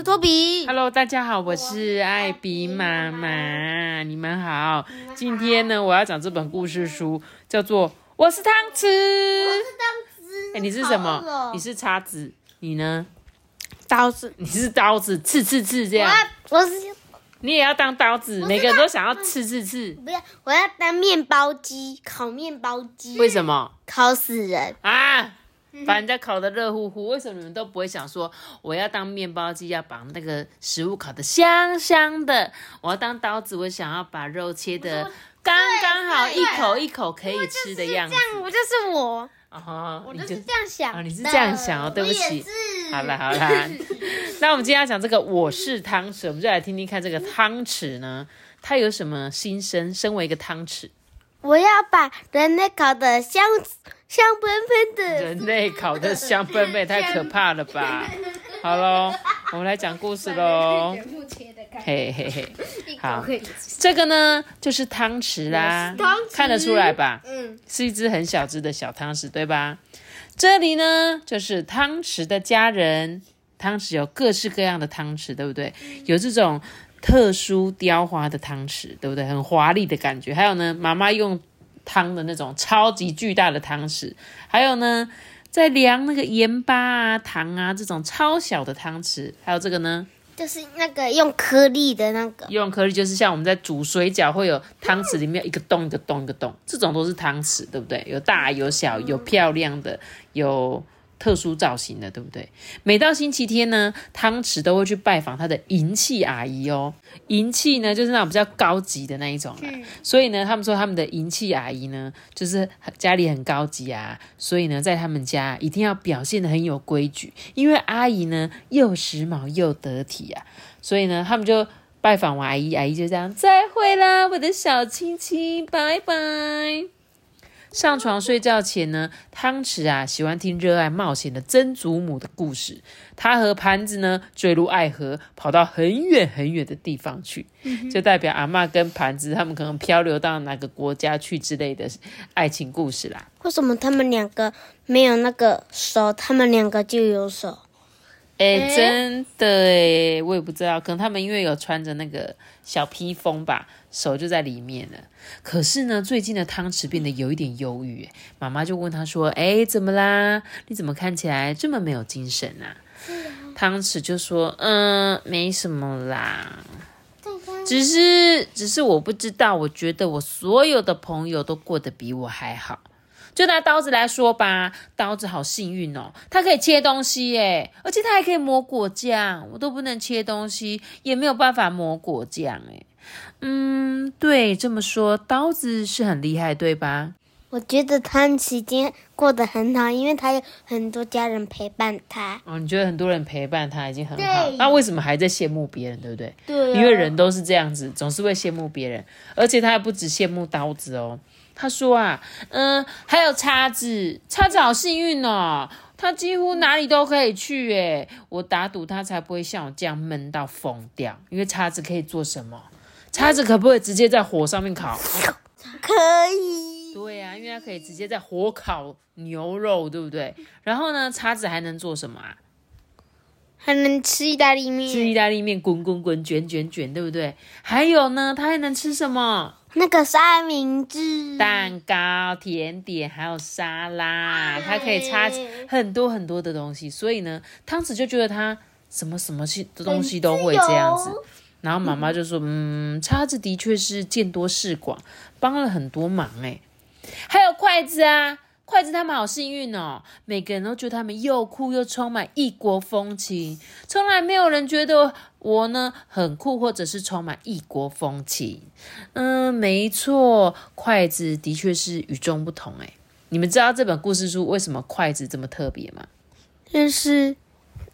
是托比。！Hello，大家好，我是艾比妈妈，你们好。今天呢，我要讲这本故事书，叫做《我是汤匙》。哎、你是什么？哦你是叉子，你呢？刀子。你是刀子，刺刺刺这样。我我是你也要当刀子，每个人都想要刺刺刺，不要，我要当面包机，烤面包机。为什么烤死人？啊？把人家烤得热乎乎，为什么你们都不会想说我要当面包机，要把那个食物烤得香香的？我要当刀子，我想要把肉切得刚刚好，一口一口可以吃的样子。这样，我就是我，哦，你就我就是这样想的。哦你是这样想哦对不起是好了好了。那我们今天要讲这个我是汤匙，我们就来听听看这个汤匙呢，它有什么心声？身为一个汤匙，我要把人类烤的香香喷喷的。人类烤的香喷喷，太可怕了吧？好喽，我们来讲故事喽。嘿嘿嘿，好，这个呢就是汤匙啦，匙看得出来吧？嗯，是一只很小只的小汤匙，对吧？这里呢就是汤匙的家人，汤匙有各式各样的汤匙，对不对？有这种特殊雕花的汤匙，对不对？很华丽的感觉。还有呢，妈妈用汤的那种超级巨大的汤匙，还有呢，在量那个盐巴啊、糖啊这种超小的汤匙，还有这个呢，就是那个用颗粒的那个。用颗粒就是像我们在煮水饺会有汤匙里面一个洞一个洞一个洞，这种都是汤匙，对不对？有大有小，有漂亮的，有特殊造型的，对不对？每到星期天呢，汤匙都会去拜访他的银器阿姨哦。银器呢，就是那种比较高级的那一种啦。所以呢，他们说他们的银器阿姨呢，就是家里很高级啊，所以呢，在他们家一定要表现的很有规矩，因为阿姨呢又时髦又得体啊，所以呢，他们就拜访完阿姨，阿姨就这样再会啦，我的小亲亲，拜拜。上床睡觉前呢，汤匙啊喜欢听热爱冒险的曾祖母的故事。他和盘子呢坠入爱河，跑到很远很远的地方去，就代表阿嬷跟盘子他们可能漂流到哪个国家去之类的爱情故事啦。为什么他们两个没有那个手，他们两个就有手？哎、真的哎，我也不知道，可能他们因为有穿着那个小披风吧，手就在里面了。可是呢，最近的汤匙变得有一点忧郁，哎，妈妈就问他说：“哎，怎么啦？你怎么看起来这么没有精神啊？”汤匙就说：“嗯，没什么啦，只是只是我不知道，我觉得我所有的朋友都过得比我还好。”就拿刀子来说吧，刀子好幸运哦，它可以切东西耶，而且它还可以磨果酱，我都不能切东西，也没有办法磨果酱哎。嗯，对，这么说，刀子是很厉害，对吧？我觉得汤匙今天过得很好，因为他有很多家人陪伴他。哦，你觉得很多人陪伴他已经很好，对那为什么还在羡慕别人，对不对？对因为人都是这样子，总是会羡慕别人，而且他还不止羡慕刀子哦。他说啊，嗯，还有叉子，叉子好幸运哦，他几乎哪里都可以去诶。我打赌他才不会像我这样闷到疯掉，因为叉子可以做什么？叉子可不可以直接在火上面烤？可以，对呀、因为它可以直接在火烤牛肉，对不对？然后呢，叉子还能做什么啊？还能吃意大利面吃。意大利面，滚滚滚，卷卷卷，对不对？还有呢，它还能吃什么？那个三明治，蛋糕、甜点，还有沙拉，它可以插很多很多的东西。所以呢，汤匙就觉得它什么什么西东西都会这样子。然后妈妈就说：“嗯，叉子的确是见多识广，帮了很多忙哎。还有筷子啊，筷子他们好幸运哦，每个人都觉得他们又酷又充满异国风情，从来没有人觉得我呢很酷或者是充满异国风情。嗯，没错，筷子的确是与众不同哎。你们知道这本故事书为什么筷子这么特别吗？就是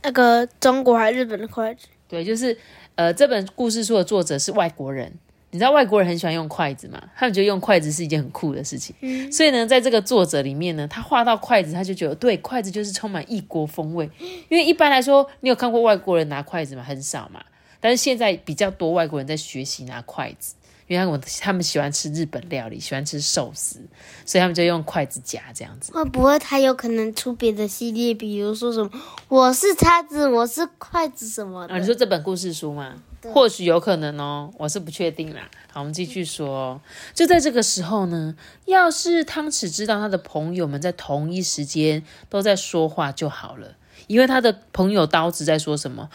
那个中国还是日本的筷子？对，就是呃，这本故事书的作者是外国人，你知道外国人很喜欢用筷子嘛？他们觉得用筷子是一件很酷的事情。所以呢，在这个作者里面呢，他画到筷子，他就觉得对，筷子就是充满异国风味。因为一般来说，你有看过外国人拿筷子吗？很少嘛。但是现在比较多外国人在学习拿筷子。因为他们他们喜欢吃日本料理，喜欢吃寿司，所以他们就用筷子夹这样子。会不会他有可能出别的系列，比如说什么我是叉子，我是筷子什么的？啊，你说这本故事书吗？或许有可能哦，我是不确定啦。好，我们继续说。就在这个时候呢，要是汤匙知道他的朋友们在同一时间都在说话就好了。因为他的朋友刀子在说什么？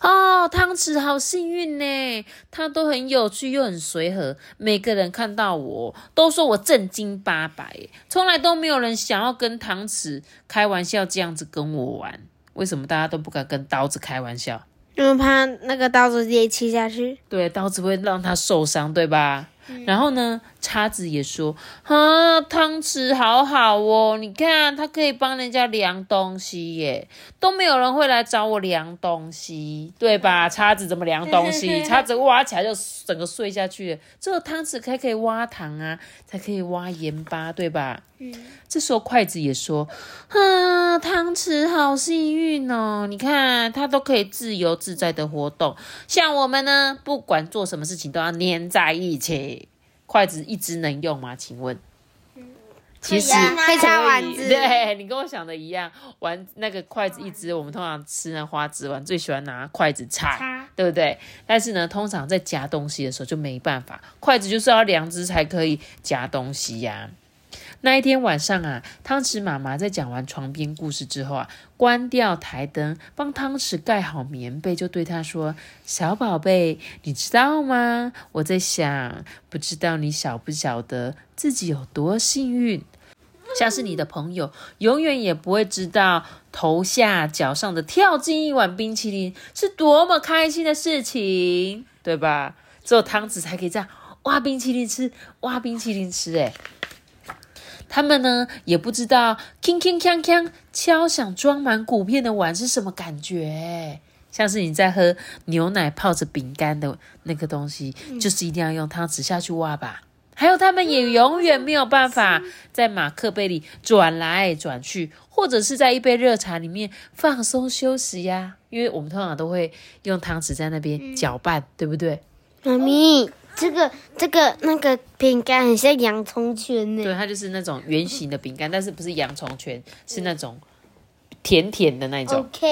哦，汤匙好幸运呢，他都很有趣又很随和，每个人看到我都说我正经八百，从来都没有人想要跟汤匙开玩笑这样子跟我玩。为什么大家都不敢跟刀子开玩笑？因为怕那个刀子直接切下去。对，刀子会让他受伤，对吧？然后呢，叉子也说：“啊，汤匙好好哦，你看它可以帮人家量东西耶，都没有人会来找我量东西，对吧？叉子怎么量东西？叉子挖起来就整个碎下去。这个汤匙才可以挖糖啊，才可以挖盐巴，对吧？嗯。这时候筷子也说：啊，汤匙好幸运哦，你看它都可以自由自在的活动，像我们呢，不管做什么事情都要粘在一起。”筷子一只能用吗？请问，其实可以插丸子。对你跟我想的一样，玩那个筷子一只，我们通常吃那花枝丸最喜欢拿筷子插，对不对？但是呢，通常在夹东西的时候就没办法，筷子就是要两只才可以夹东西呀。那一天晚上啊，汤匙妈妈在讲完床边故事之后啊，关掉台灯，帮汤匙盖好棉被，就对他说：“小宝贝，你知道吗？我在想，不知道你晓不晓得自己有多幸运？像是你的朋友，永远也不会知道头下脚上的跳进一碗冰淇淋是多么开心的事情，对吧？只有汤匙才可以这样挖冰淇淋吃，挖冰淇淋吃，诶他们呢也不知道铿铿锵锵敲响装满谷片的碗是什么感觉，像是你在喝牛奶泡着饼干的那个东西，就是一定要用汤匙下去挖吧。还有他们也永远没有办法在马克杯里转来转去，或者是在一杯热茶里面放松休息呀，因为我们通常都会用汤匙在那边搅拌，对不对？妈咪。这个这个那个饼干很像洋葱圈呢。对，它就是那种圆形的饼干，但是不是洋葱圈，是那种甜甜的那种。OK。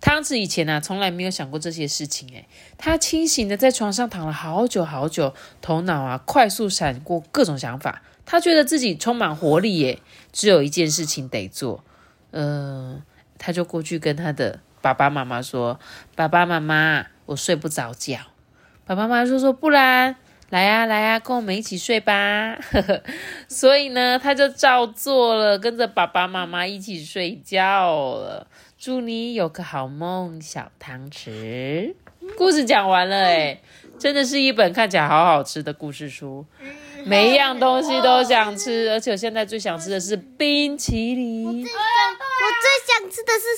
汤子以前啊，从来没有想过这些事情诶，他清醒的在床上躺了好久好久，头脑啊快速闪过各种想法。他觉得自己充满活力耶，只有一件事情得做。嗯，他就过去跟他的爸爸妈妈说：“爸爸妈妈，我睡不着觉。”爸爸妈妈说说，不然来呀来呀，跟我们一起睡吧。所以呢，他就照做了，跟着爸爸妈妈一起睡觉了。祝你有个好梦，小汤匙。故事讲完了，哎，真的是一本看起来好好吃的故事书。每一样东西都想吃，而且我现在最想吃的是冰淇淋。我最想，我最想吃的是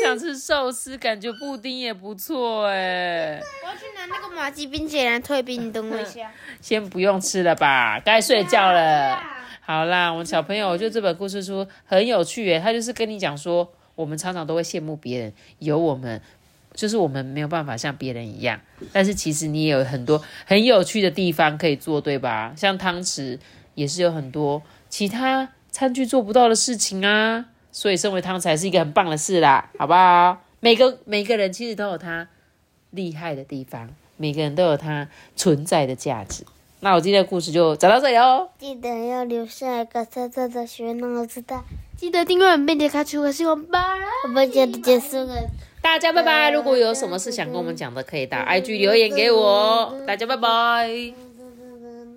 想吃寿司，感觉布丁也不错哎。我要去拿那个马吉冰淇淋退冰，你等我一下。先不用吃了吧，该睡觉了。好啦，我们小朋友，我觉得这本故事书很有趣耶。他就是跟你讲说，我们常常都会羡慕别人有我们。就是我们没有办法像别人一样，但是其实你也有很多很有趣的地方可以做，对吧？像汤匙也是有很多其他餐具做不到的事情啊，所以身为汤匙还是一个很棒的事啦，好不好？每个每个人其实都有他厉害的地方，每个人都有他存在的价值。那我今天的故事就讲到这里哦，记得要留下一个色色的学让我知道，记得订阅并且开启我希望吧，我们今天结束了。大家拜拜！如果有什么事想跟我们讲的，可以打 IG 留言给我。大家拜拜。